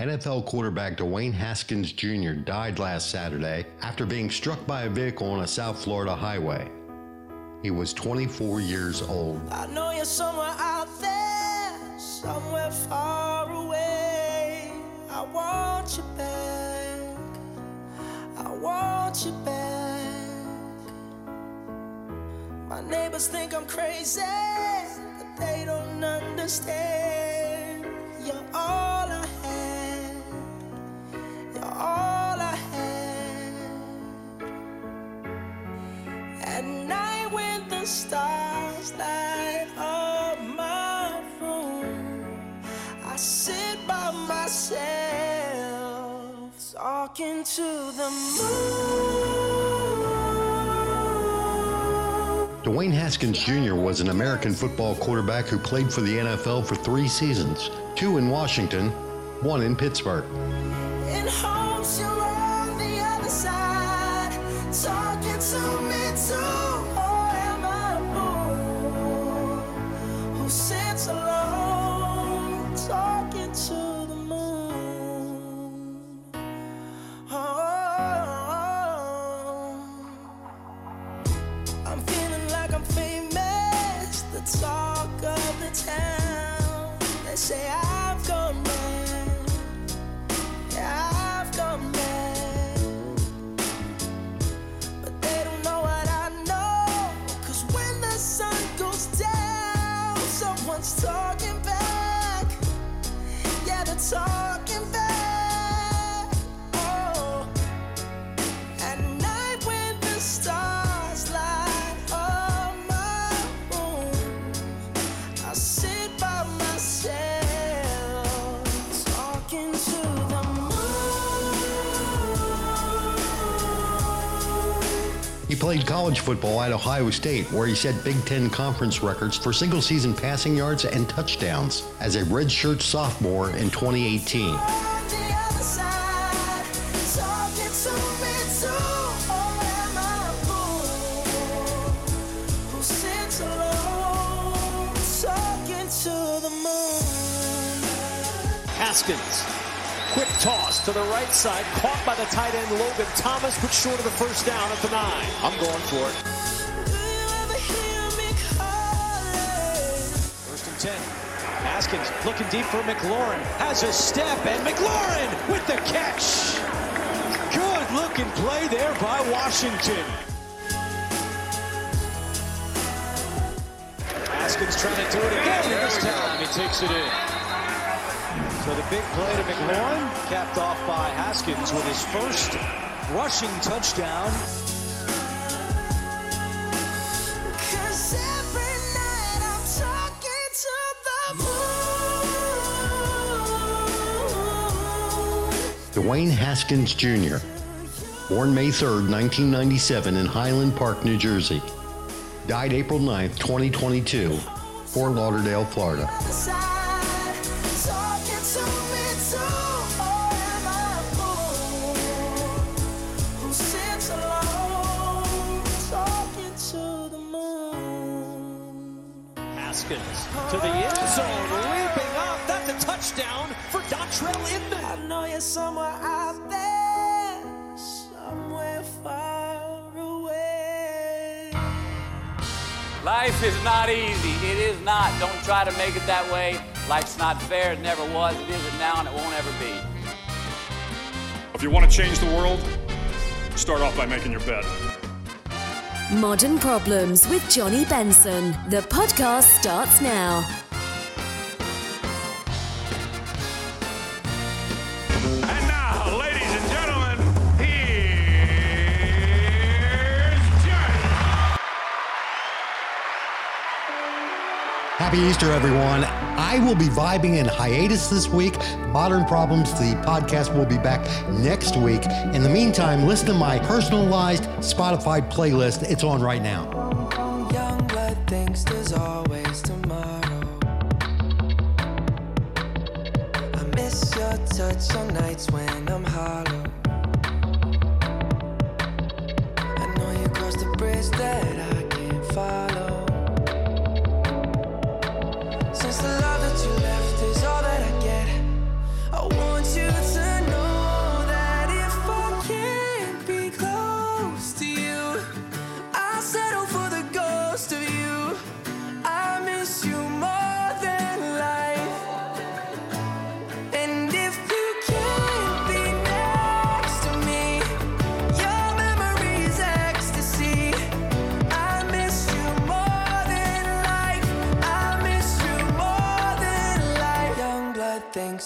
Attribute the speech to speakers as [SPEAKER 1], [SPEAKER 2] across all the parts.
[SPEAKER 1] NFL quarterback Dwayne Haskins Jr. died last Saturday after being struck by a vehicle on a South Florida highway. He was 24 years old.
[SPEAKER 2] I know you're somewhere out there, somewhere far away. I want you back. I want you back. My neighbors think I'm crazy, but they don't understand. The stars light up my room, I sit by myself talking to the moon.
[SPEAKER 1] Dwayne Haskins Jr. was an American football quarterback who played for the NFL for three seasons two in Washington, one in Pittsburgh.
[SPEAKER 2] In
[SPEAKER 1] Ohio State, where he set Big Ten conference records for single season passing yards and touchdowns as a redshirt sophomore in 2018.
[SPEAKER 2] On the other side, talking to me too. Or am I a fool who sits alone, talking to the moon?
[SPEAKER 3] Haskins. Quick toss to the right side, caught by the tight end Logan Thomas, but short of the first down at the nine. I'm going for it. Looking deep for McLaurin. Has a step, and McLaurin with the catch. Good looking play there by Washington. Haskins trying to do it again this time, he takes it in. So the big play to McLaurin, capped off by Haskins with his first rushing touchdown.
[SPEAKER 1] Dwayne Haskins Jr., born May 3, 1997, in Highland Park, New Jersey. Died April 9, 2022, Fort Lauderdale, Florida.
[SPEAKER 4] Is not easy. It is not. Don't try to make it that way. Life's not fair. It never was. It isn't now, and it won't ever be.
[SPEAKER 5] If you want to change the world, start off by making your bed.
[SPEAKER 6] Modern Problems with Johnny Benson. The podcast starts now.
[SPEAKER 1] Happy Easter, everyone. I will be vibing in hiatus this week. Modern Problems, the podcast, will be back next week. In the meantime, listen to my personalized Spotify playlist. It's on right now.
[SPEAKER 2] Young blood thinks there's always tomorrow. I miss your touch on nights when I'm hollow. I know you crossed the bridge that I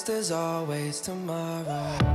[SPEAKER 7] there's always tomorrow.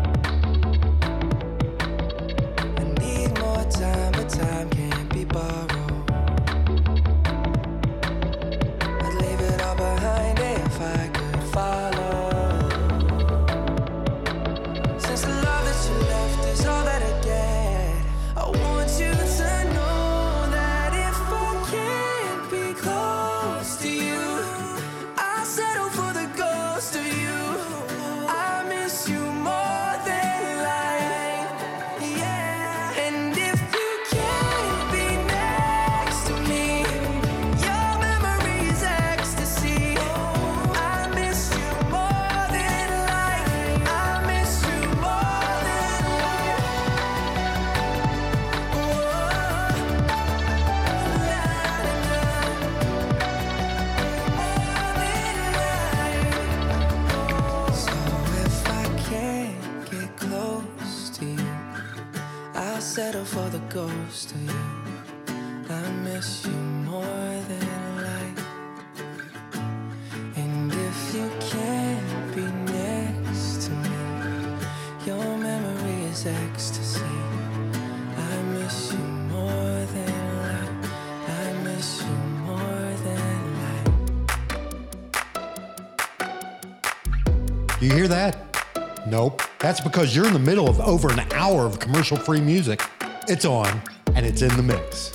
[SPEAKER 7] You
[SPEAKER 8] hear that? Nope. That's because you're in the middle of over an hour of commercial free music. It's on and it's in the mix.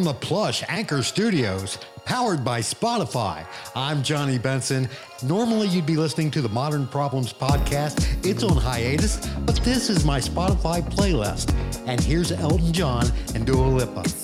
[SPEAKER 9] from the plush Anchor Studios, powered by Spotify. I'm Johnny Benson. Normally, you'd be listening to the Modern Problems podcast. It's on hiatus, but this is my Spotify playlist. And here's Elton John and Dua Lipa.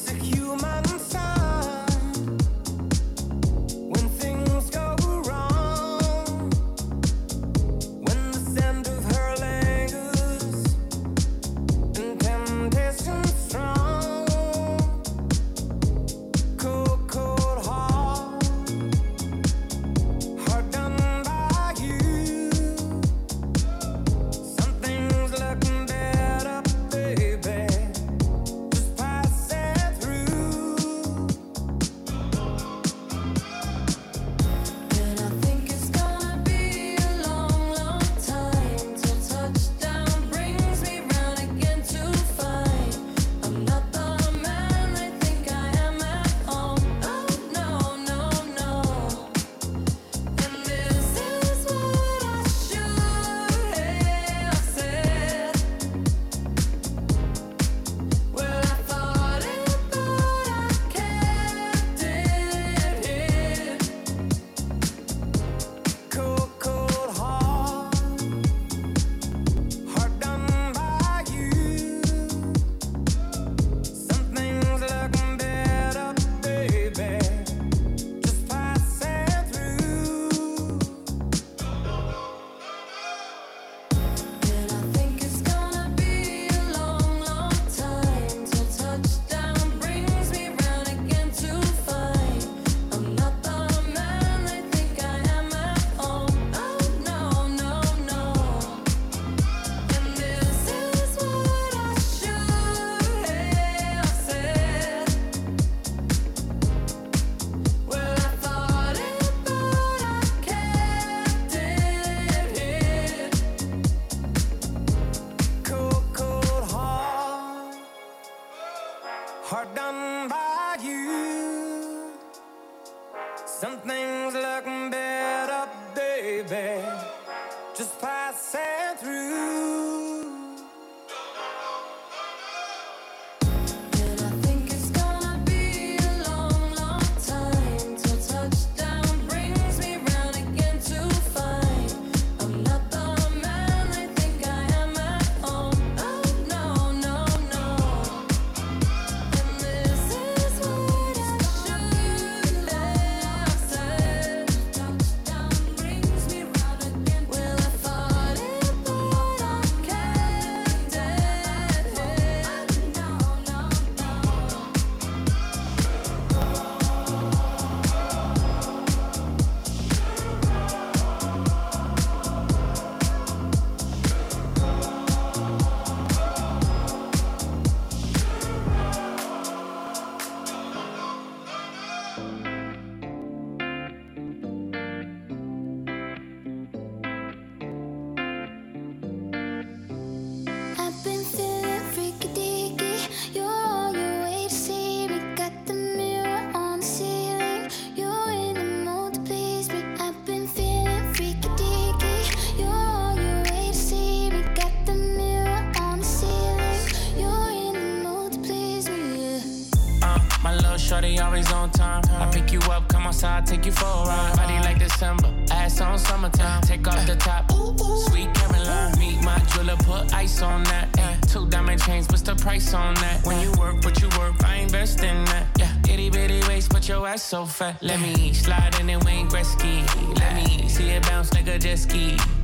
[SPEAKER 10] so fat. Let me slide in and Wayne Gretzky. Let me see it bounce
[SPEAKER 11] nigga, just
[SPEAKER 10] keep. ski.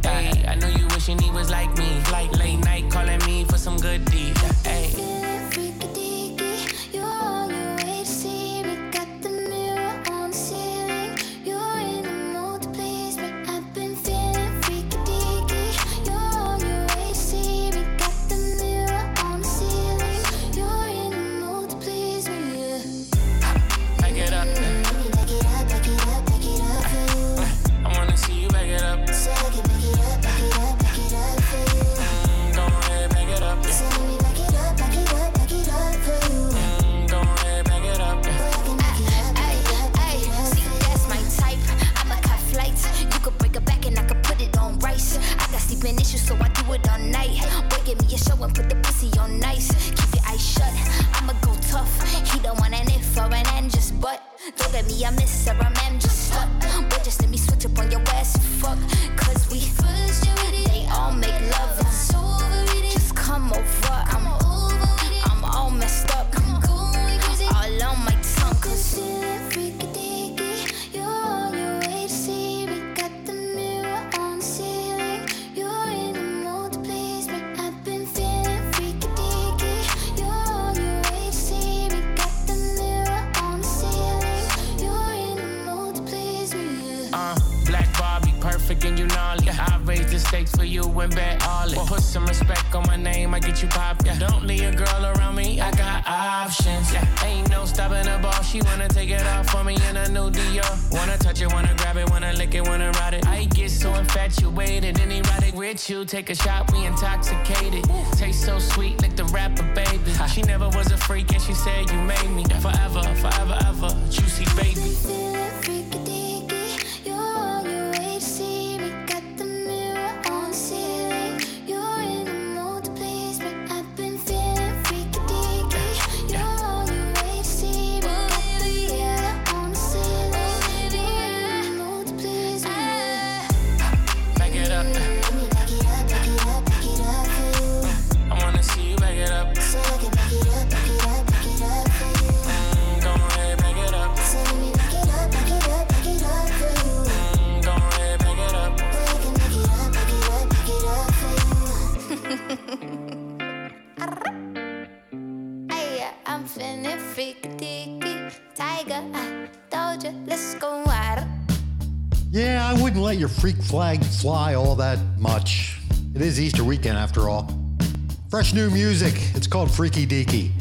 [SPEAKER 10] take a shot
[SPEAKER 9] called Freaky Deaky.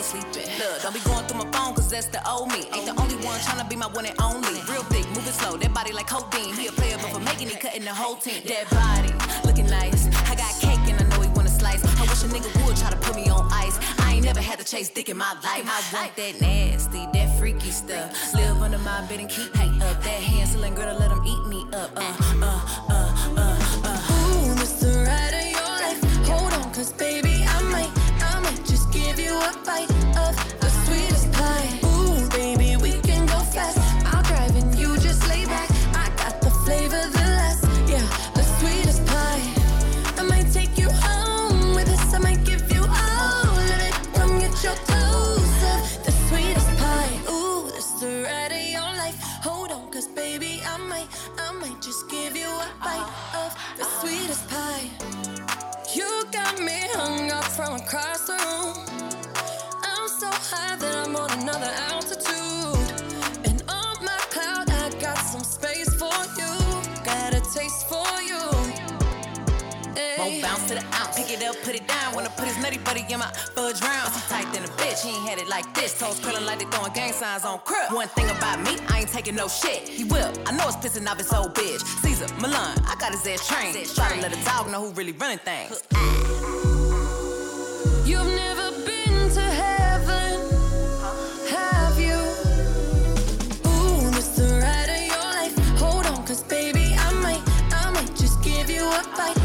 [SPEAKER 9] ain't
[SPEAKER 12] sleeping. Look, don't be going through my phone, cause that's the old me. Ain't the only one trying to be my one and only. Real thick, moving slow, that body like codeine. He a player, but for making it, cutting the whole team. That body, looking nice. I got cake and I know he wanna slice. I wish a nigga would try to put me on ice. I ain't never had to chase dick in my life. I want that nasty, that freaky stuff. Live under my bed and keep me up. That Hansel and to let him eat me up. Uh, uh, uh. nutty, but he in my fudge rounds I'm tight than a bitch, he ain't had it like this. Toes curling like they throwing gang signs on crib. One thing about me, I ain't taking no shit. He will, I know it's pissing off his old bitch. Cesar, Millan, I got his ass trained. Try to let a dog know who really running things.
[SPEAKER 9] You've never been to heaven, have you? Ooh, it's the ride of your life. Hold on, cause baby, I might, I might just give you a bite.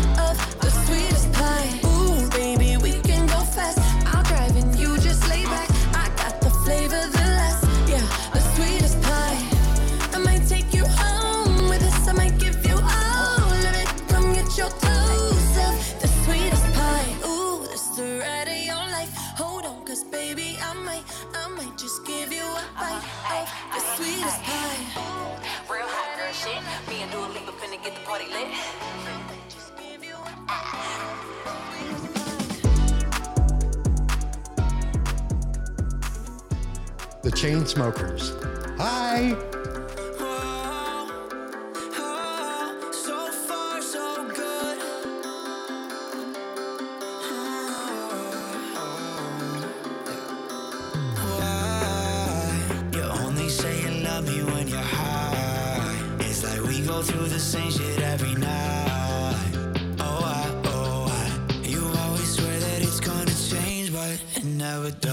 [SPEAKER 1] Chainsmokers. Hi!
[SPEAKER 8] through the same shit every night. Oh, I, oh, I. You always swear that it's gonna change, but it never does.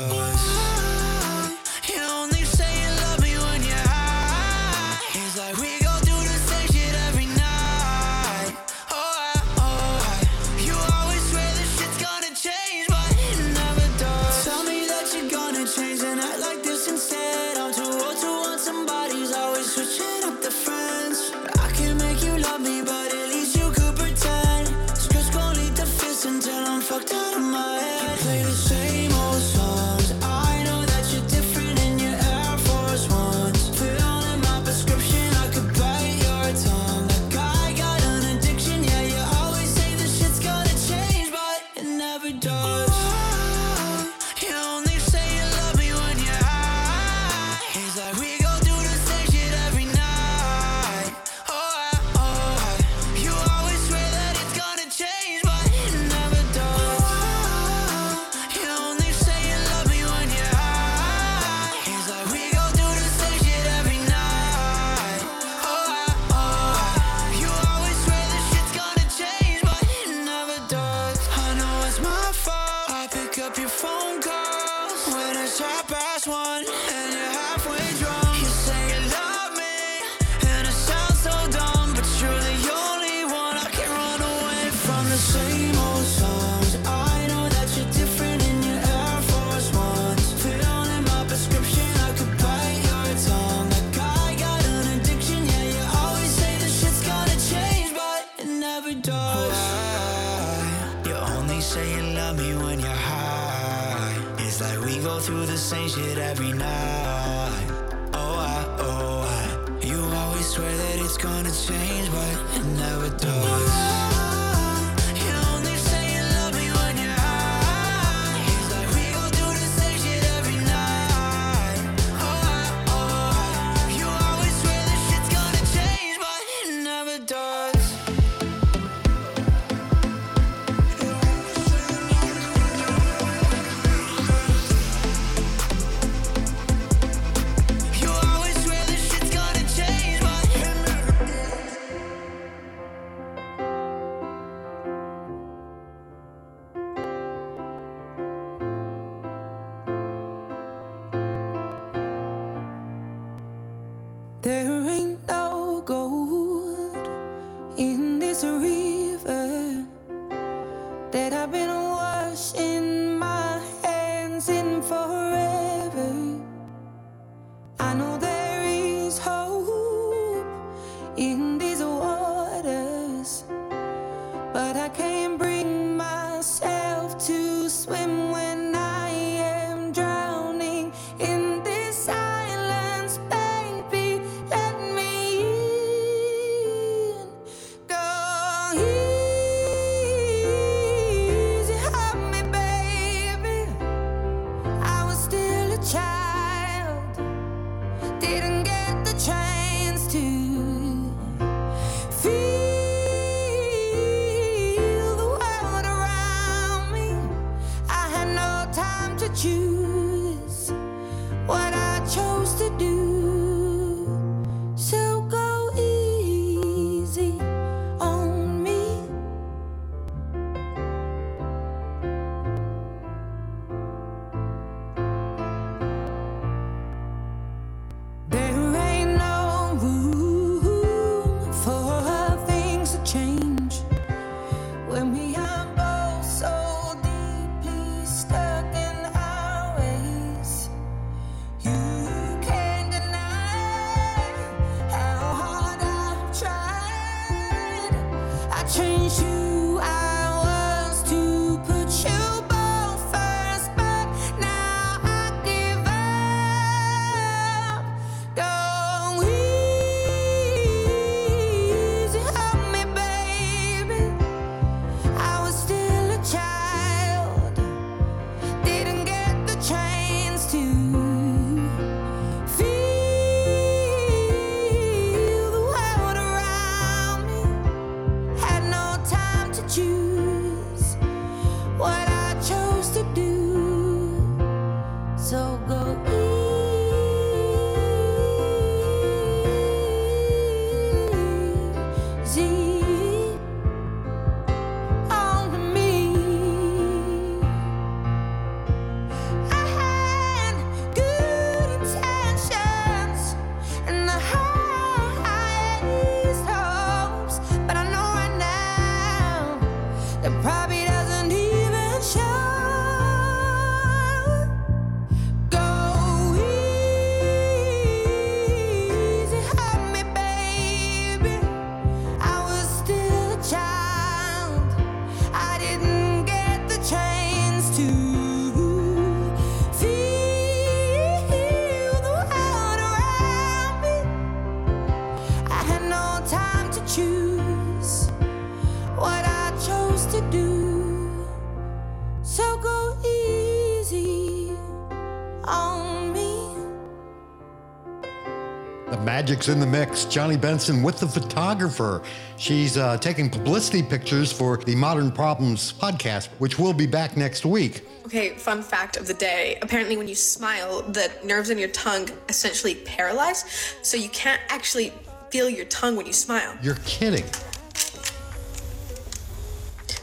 [SPEAKER 8] Folks in the mix, Johnny Benson with the photographer. She's uh, taking publicity pictures for the Modern Problems podcast, which will be back next week.
[SPEAKER 13] Okay, fun fact of the day. Apparently, when you smile, the nerves in your tongue essentially paralyze, so you can't actually feel your tongue when you smile.
[SPEAKER 8] You're kidding.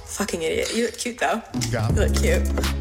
[SPEAKER 13] Fucking idiot. You look cute though.
[SPEAKER 1] You, you look
[SPEAKER 2] cute.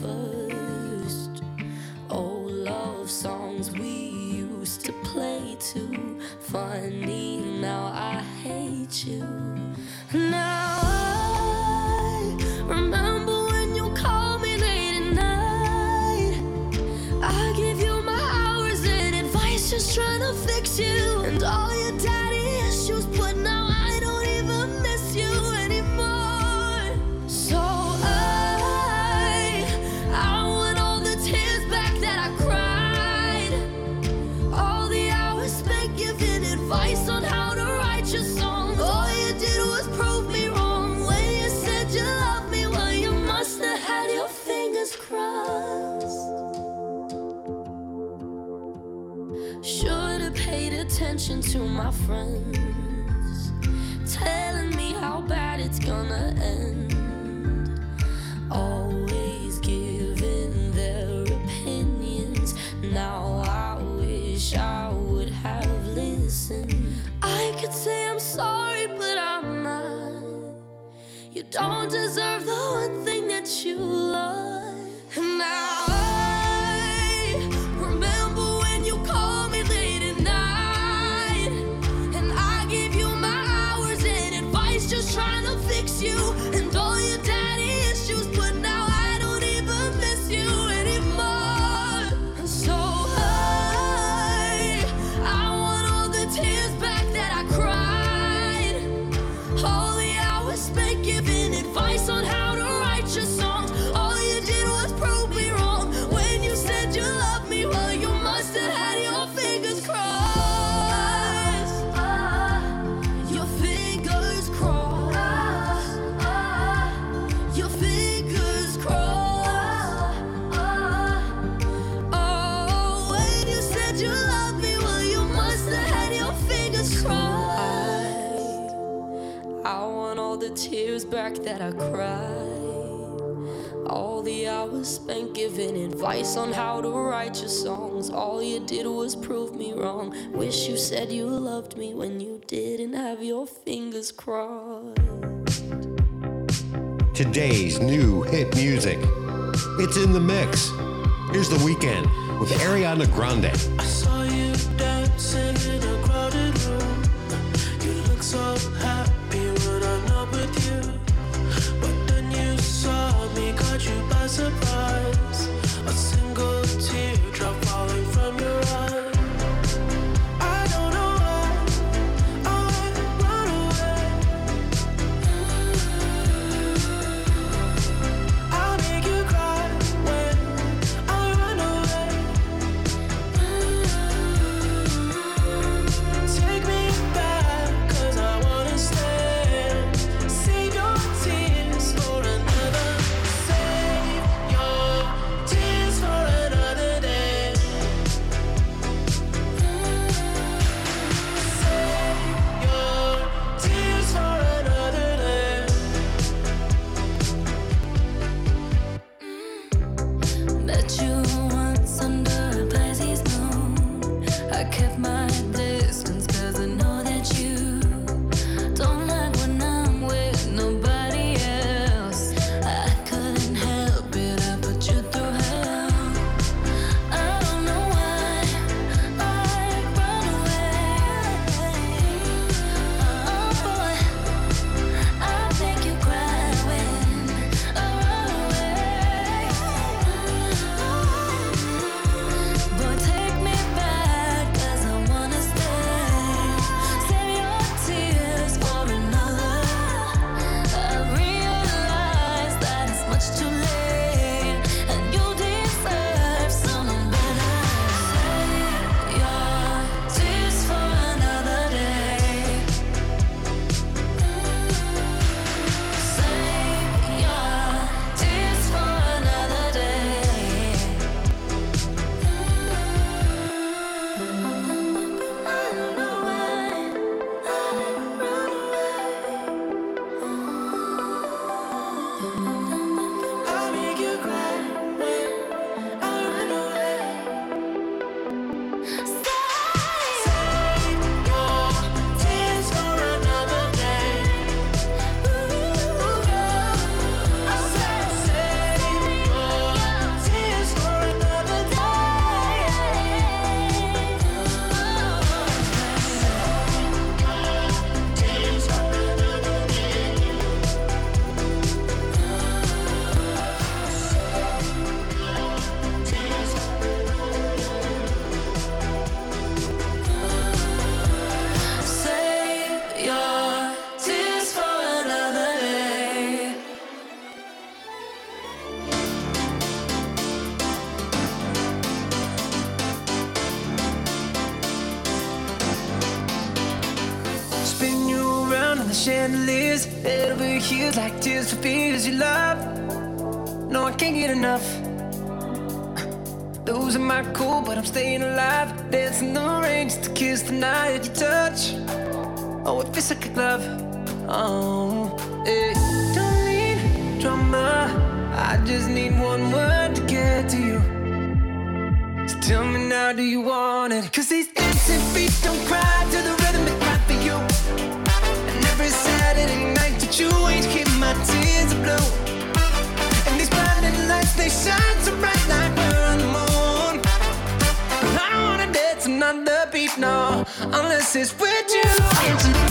[SPEAKER 2] foot. back that I cried. All the hours spent giving advice on how to write your
[SPEAKER 1] songs. All you did was prove me wrong. Wish you said you loved me when you didn't have your fingers crossed.
[SPEAKER 9] Today's new hit music. It's in the mix. Here's the Weeknd with Ariana Grande.
[SPEAKER 8] is your love. No, I can't get enough.
[SPEAKER 2] Losing my cool, but I'm staying alive. Dancing the rain just to kiss the night you touch. Oh, it feels like a glove. Oh, it don't need drama. I just need one word to get to you. So tell me now, do you want it? Cause these dancing feet don't cry. they shine so bright like we're on the moon. I don't wanna dance another beat, no, unless it's with you.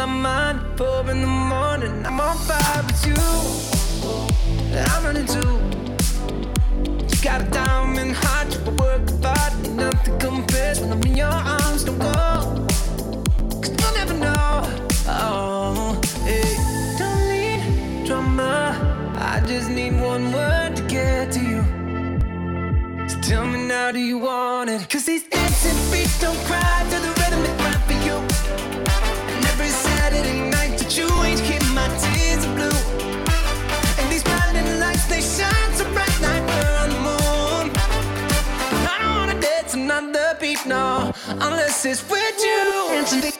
[SPEAKER 2] my mind four in the morning. I'm on fire with you. I'm running too. You got a diamond heart, you work hard, nothing compares when I'm in your arms. Don't go, cause you'll never know. Oh, hey. Don't need drama, I just need one word to get to you. So tell me now, do you want it? Cause these dancing feet don't unless it's with you.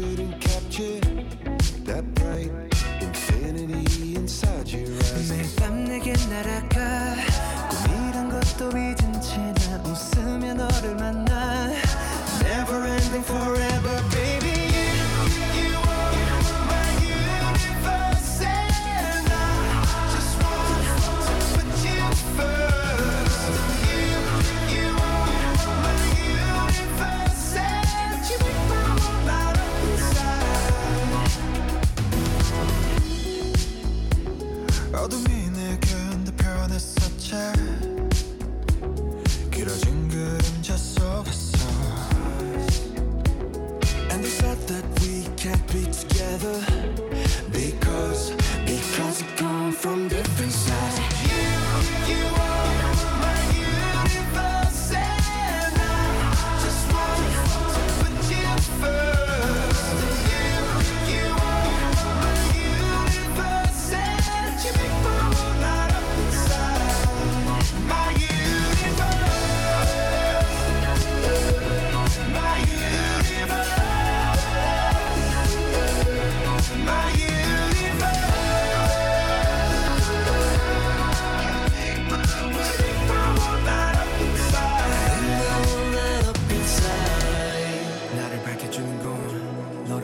[SPEAKER 14] couldn't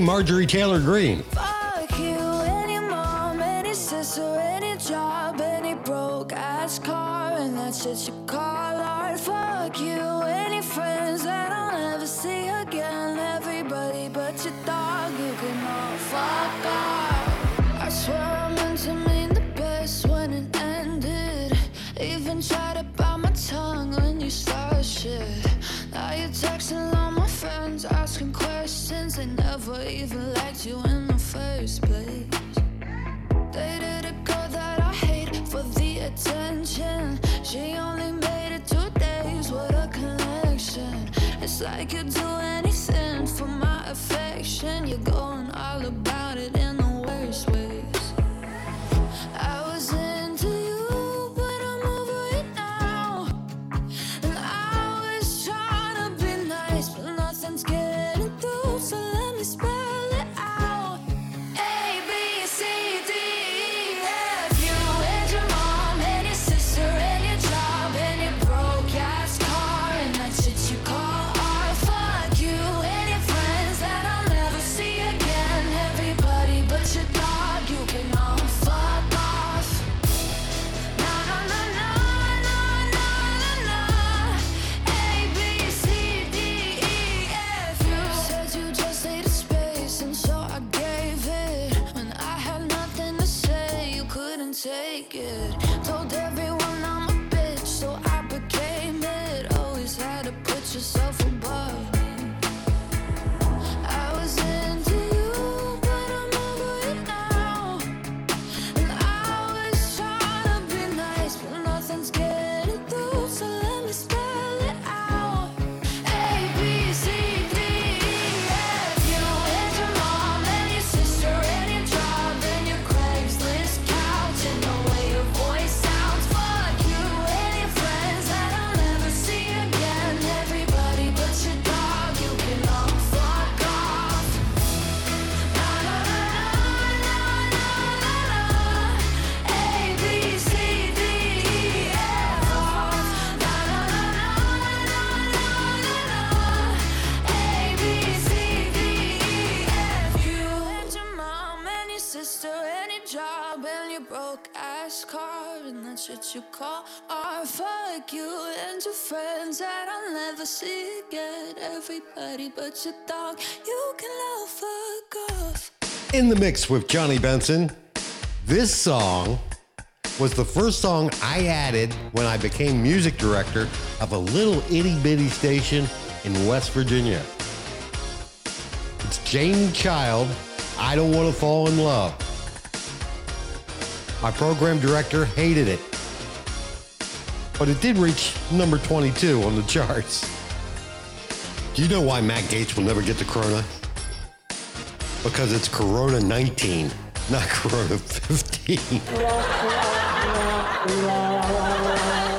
[SPEAKER 9] Marjorie Taylor Greene.
[SPEAKER 1] Everybody but your dog, you can fuck off. In the
[SPEAKER 9] mix with Johnny Benson. This song was the first song I added when I became music director of a little itty bitty station in West Virginia. It's Jane Child, I Don't Want to Fall in Love. My program director hated it, but it did reach number 22 on the charts. Do you know why Matt Gaetz will never get the Corona? Because it's Corona 19, not Corona 15.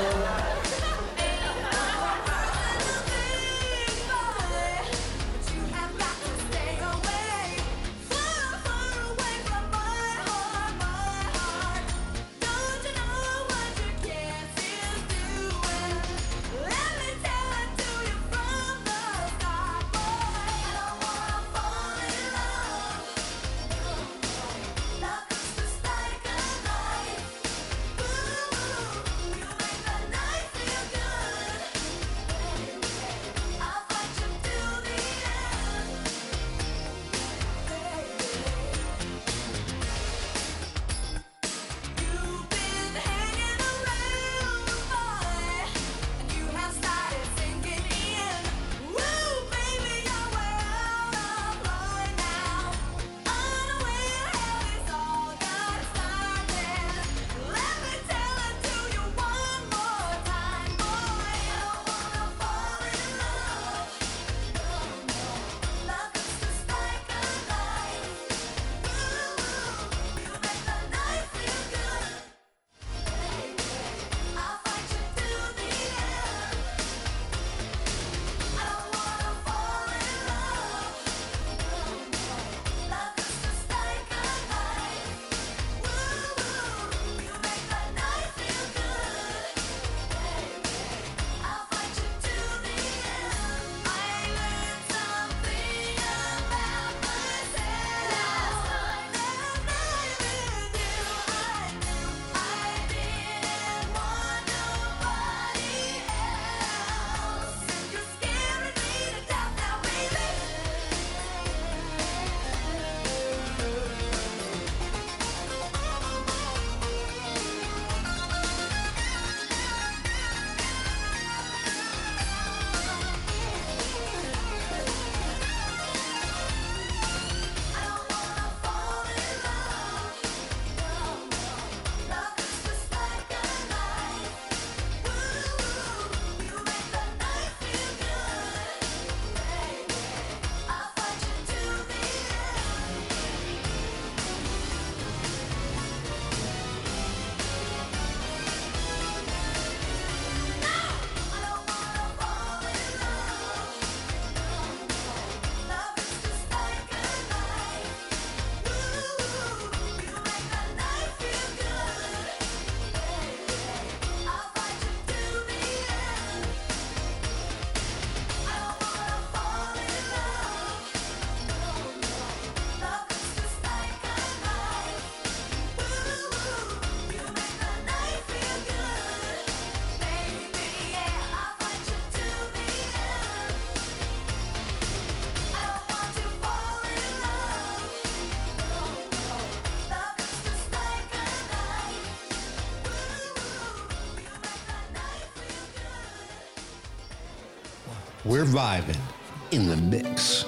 [SPEAKER 8] We're vibing in the mix.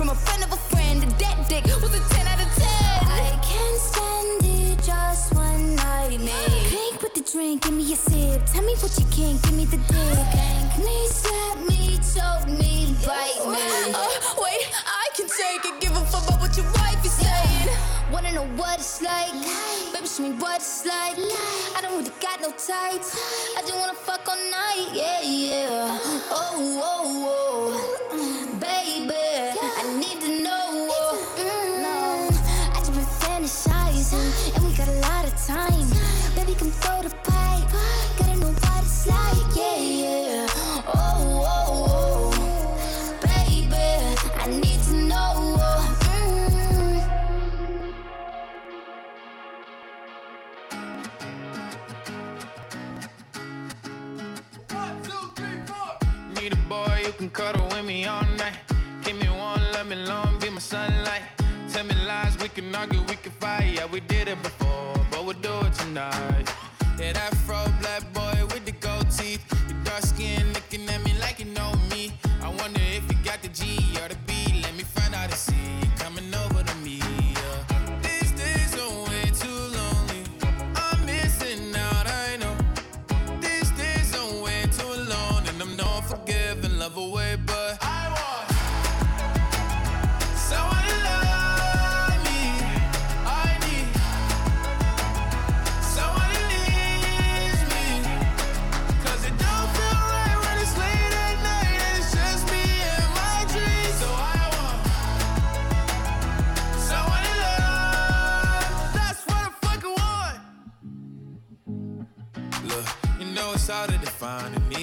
[SPEAKER 15] From a friend of a friend that dick was a 10 out of 10.
[SPEAKER 10] I can't stand it, just one night, man. Clink with the drink, give me a sip. Tell me what you can, give me the dick. Thank me, slap me, choke me, bite me.
[SPEAKER 15] Uh, uh, wait, I can take it. Give a fuck about what your wife is saying.
[SPEAKER 10] Wanna know what it's like? Baby, show me what it's like. I don't really got no tights. I just wanna fuck all night. Yeah, yeah. Uh-huh. Oh, oh, oh. Uh-huh. Baby, I need to know. Mm, I just been fantasizing, and we got a lot of time. Baby, come throw the pipe. Gotta know what it's like.
[SPEAKER 16] You can cuddle with me all night. Give me one, let me long, be my sunlight. Tell me lies, we can argue, we can fight. Yeah, we did it before, but we'll do it tonight. Yeah, that fro black boy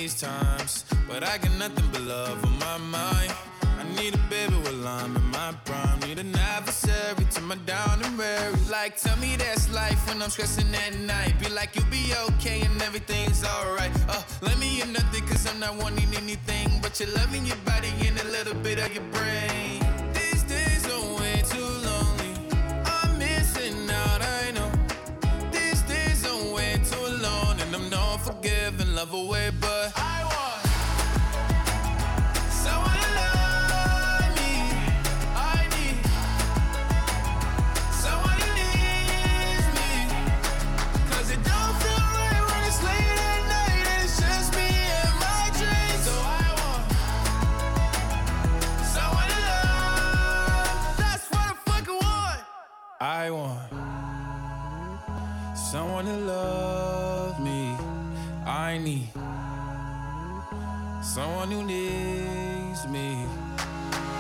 [SPEAKER 16] these times, but I got nothing but love on my mind. I need a baby while I'm in my prime. Need an adversary to my down and weary. Like, tell me that's life when I'm stressing at night. Be like, you'll be okay and everything's alright. Uh, let me in nothing cause I'm not wanting anything, but you're loving your body and a little bit of your brain. These days are way too lonely. I'm missing out, I know. These days I'm way too alone and I'm not forgiving, love away, but I someone who needs me.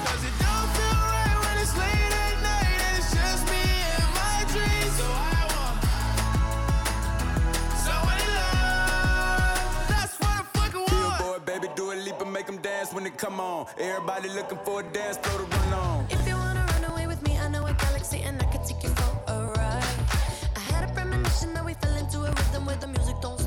[SPEAKER 16] Cause it don't feel right when it's late at night and it's just me and my dreams. So I want someone to love. That's what I fucking want.
[SPEAKER 17] Billboard, baby, do a leap and make them dance when it come on. Everybody looking for a dance floor to run on.
[SPEAKER 9] If you wanna run away with me, I know a galaxy and I could take you for a ride. I had a premonition that we fell into a rhythm where the music don't